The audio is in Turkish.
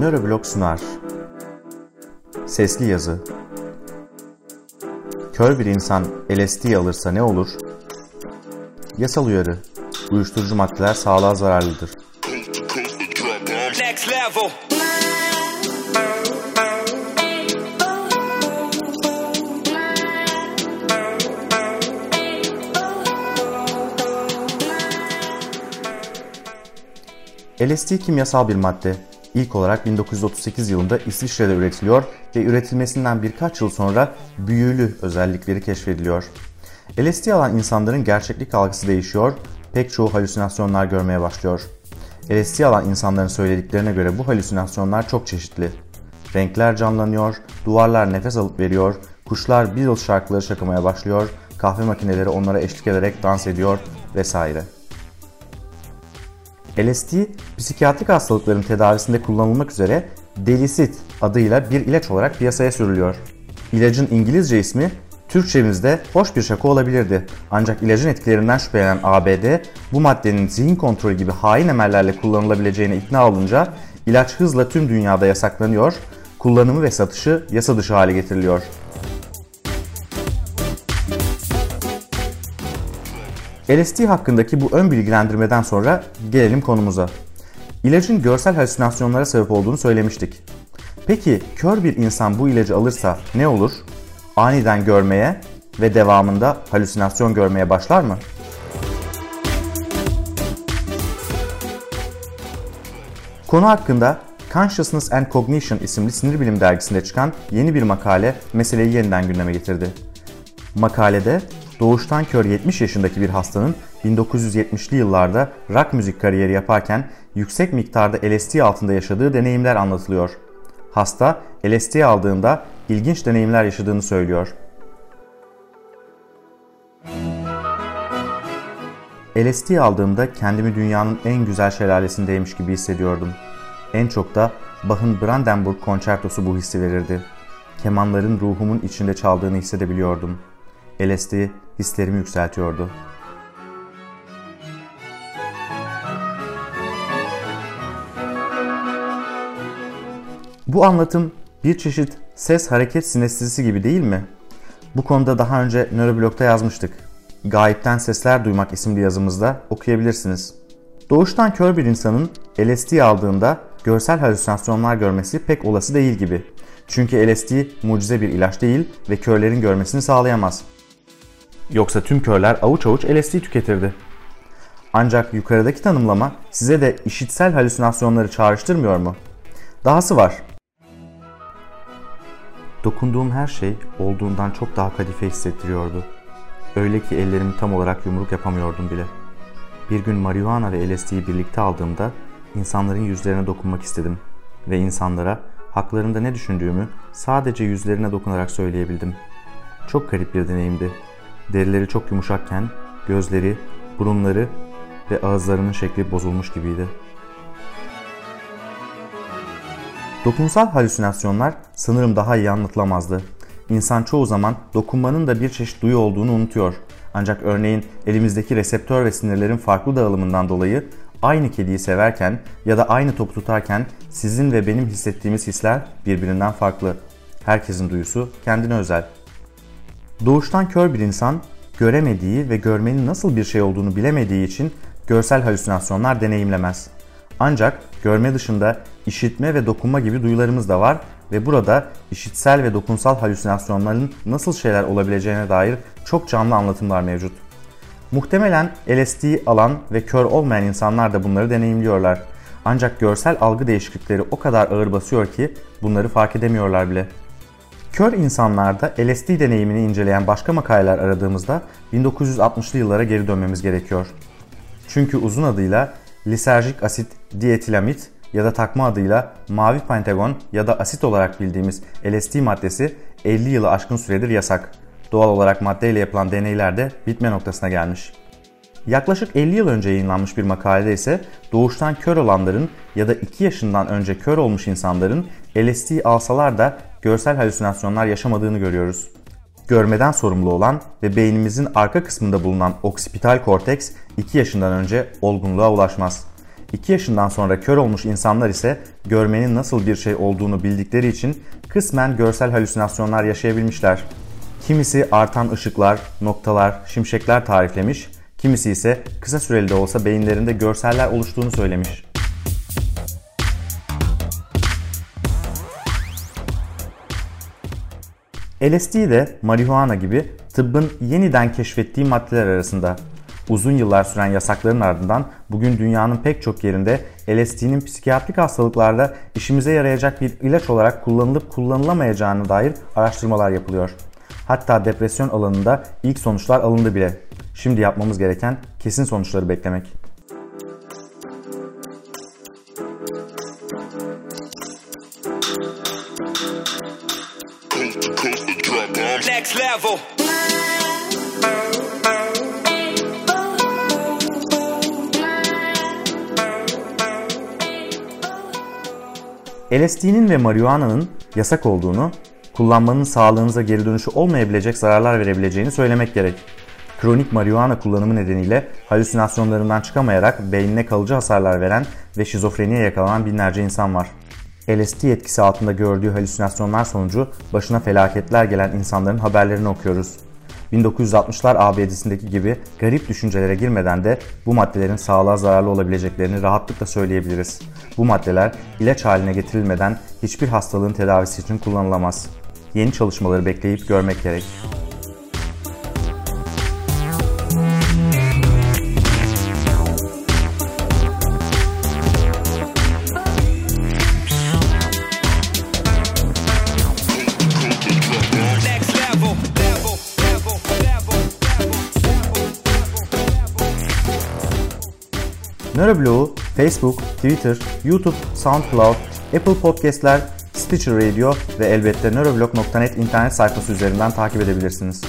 Nöroblog sunar. Sesli yazı. Kör bir insan LSD alırsa ne olur? Yasal uyarı. Uyuşturucu maddeler sağlığa zararlıdır. Next level. LSD kimyasal bir madde. İlk olarak 1938 yılında İsviçre'de üretiliyor ve üretilmesinden birkaç yıl sonra büyülü özellikleri keşfediliyor. LSD alan insanların gerçeklik algısı değişiyor, pek çoğu halüsinasyonlar görmeye başlıyor. LSD alan insanların söylediklerine göre bu halüsinasyonlar çok çeşitli. Renkler canlanıyor, duvarlar nefes alıp veriyor, kuşlar Beatles şarkıları şakamaya başlıyor, kahve makineleri onlara eşlik ederek dans ediyor vesaire. LSD, psikiyatrik hastalıkların tedavisinde kullanılmak üzere Delisit adıyla bir ilaç olarak piyasaya sürülüyor. İlacın İngilizce ismi Türkçemizde hoş bir şaka olabilirdi. Ancak ilacın etkilerinden şüphelenen ABD bu maddenin zihin kontrolü gibi hain emellerle kullanılabileceğine ikna olunca ilaç hızla tüm dünyada yasaklanıyor, kullanımı ve satışı yasa dışı hale getiriliyor. LSD hakkındaki bu ön bilgilendirmeden sonra gelelim konumuza. İlacın görsel halüsinasyonlara sebep olduğunu söylemiştik. Peki kör bir insan bu ilacı alırsa ne olur? Aniden görmeye ve devamında halüsinasyon görmeye başlar mı? Konu hakkında Consciousness and Cognition isimli sinir bilim dergisinde çıkan yeni bir makale meseleyi yeniden gündeme getirdi. Makalede doğuştan kör 70 yaşındaki bir hastanın 1970'li yıllarda rock müzik kariyeri yaparken yüksek miktarda LSD altında yaşadığı deneyimler anlatılıyor. Hasta LSD aldığında ilginç deneyimler yaşadığını söylüyor. LSD aldığımda kendimi dünyanın en güzel şelalesindeymiş gibi hissediyordum. En çok da Bach'ın Brandenburg konçertosu bu hissi verirdi. Kemanların ruhumun içinde çaldığını hissedebiliyordum. LSD hislerimi yükseltiyordu. Bu anlatım bir çeşit ses hareket sinestezisi gibi değil mi? Bu konuda daha önce Nöroblog'da yazmıştık. Gayipten Sesler Duymak isimli yazımızda okuyabilirsiniz. Doğuştan kör bir insanın LSD aldığında görsel halüsinasyonlar görmesi pek olası değil gibi. Çünkü LSD mucize bir ilaç değil ve körlerin görmesini sağlayamaz. Yoksa tüm körler avuç avuç LSD tüketirdi. Ancak yukarıdaki tanımlama size de işitsel halüsinasyonları çağrıştırmıyor mu? Dahası var. Dokunduğum her şey olduğundan çok daha kadife hissettiriyordu. Öyle ki ellerimi tam olarak yumruk yapamıyordum bile. Bir gün marihuana ve LSD'yi birlikte aldığımda insanların yüzlerine dokunmak istedim ve insanlara haklarında ne düşündüğümü sadece yüzlerine dokunarak söyleyebildim. Çok garip bir deneyimdi. Derileri çok yumuşakken gözleri, burunları ve ağızlarının şekli bozulmuş gibiydi. Dokunsal halüsinasyonlar sanırım daha iyi anlatılamazdı. İnsan çoğu zaman dokunmanın da bir çeşit duyu olduğunu unutuyor. Ancak örneğin elimizdeki reseptör ve sinirlerin farklı dağılımından dolayı aynı kediyi severken ya da aynı topu tutarken sizin ve benim hissettiğimiz hisler birbirinden farklı. Herkesin duyusu kendine özel. Doğuştan kör bir insan göremediği ve görmenin nasıl bir şey olduğunu bilemediği için görsel halüsinasyonlar deneyimlemez. Ancak görme dışında işitme ve dokunma gibi duyularımız da var ve burada işitsel ve dokunsal halüsinasyonların nasıl şeyler olabileceğine dair çok canlı anlatımlar mevcut. Muhtemelen LSD alan ve kör olmayan insanlar da bunları deneyimliyorlar. Ancak görsel algı değişiklikleri o kadar ağır basıyor ki bunları fark edemiyorlar bile. Kör insanlarda LSD deneyimini inceleyen başka makaleler aradığımızda 1960'lı yıllara geri dönmemiz gerekiyor. Çünkü uzun adıyla liserjik asit dietilamit ya da takma adıyla mavi pentagon ya da asit olarak bildiğimiz LSD maddesi 50 yılı aşkın süredir yasak. Doğal olarak maddeyle yapılan deneyler de bitme noktasına gelmiş. Yaklaşık 50 yıl önce yayınlanmış bir makalede ise doğuştan kör olanların ya da 2 yaşından önce kör olmuş insanların LSD alsalar da görsel halüsinasyonlar yaşamadığını görüyoruz. Görmeden sorumlu olan ve beynimizin arka kısmında bulunan oksipital korteks 2 yaşından önce olgunluğa ulaşmaz. 2 yaşından sonra kör olmuş insanlar ise görmenin nasıl bir şey olduğunu bildikleri için kısmen görsel halüsinasyonlar yaşayabilmişler. Kimisi artan ışıklar, noktalar, şimşekler tariflemiş, kimisi ise kısa süreli de olsa beyinlerinde görseller oluştuğunu söylemiş. LSD de marihuana gibi tıbbın yeniden keşfettiği maddeler arasında. Uzun yıllar süren yasakların ardından bugün dünyanın pek çok yerinde LSD'nin psikiyatrik hastalıklarda işimize yarayacak bir ilaç olarak kullanılıp kullanılamayacağına dair araştırmalar yapılıyor. Hatta depresyon alanında ilk sonuçlar alındı bile. Şimdi yapmamız gereken kesin sonuçları beklemek. Level. LSD'nin ve marihuana'nın yasak olduğunu, kullanmanın sağlığınıza geri dönüşü olmayabilecek zararlar verebileceğini söylemek gerek. Kronik marihuana kullanımı nedeniyle halüsinasyonlarından çıkamayarak beynine kalıcı hasarlar veren ve şizofreniye yakalanan binlerce insan var. LSD etkisi altında gördüğü halüsinasyonlar sonucu başına felaketler gelen insanların haberlerini okuyoruz. 1960'lar ABD'sindeki gibi garip düşüncelere girmeden de bu maddelerin sağlığa zararlı olabileceklerini rahatlıkla söyleyebiliriz. Bu maddeler ilaç haline getirilmeden hiçbir hastalığın tedavisi için kullanılamaz. Yeni çalışmaları bekleyip görmek gerek. Nöroblog'u Facebook, Twitter, YouTube, SoundCloud, Apple Podcast'ler, Stitcher Radio ve elbette nöroblog.net internet sayfası üzerinden takip edebilirsiniz.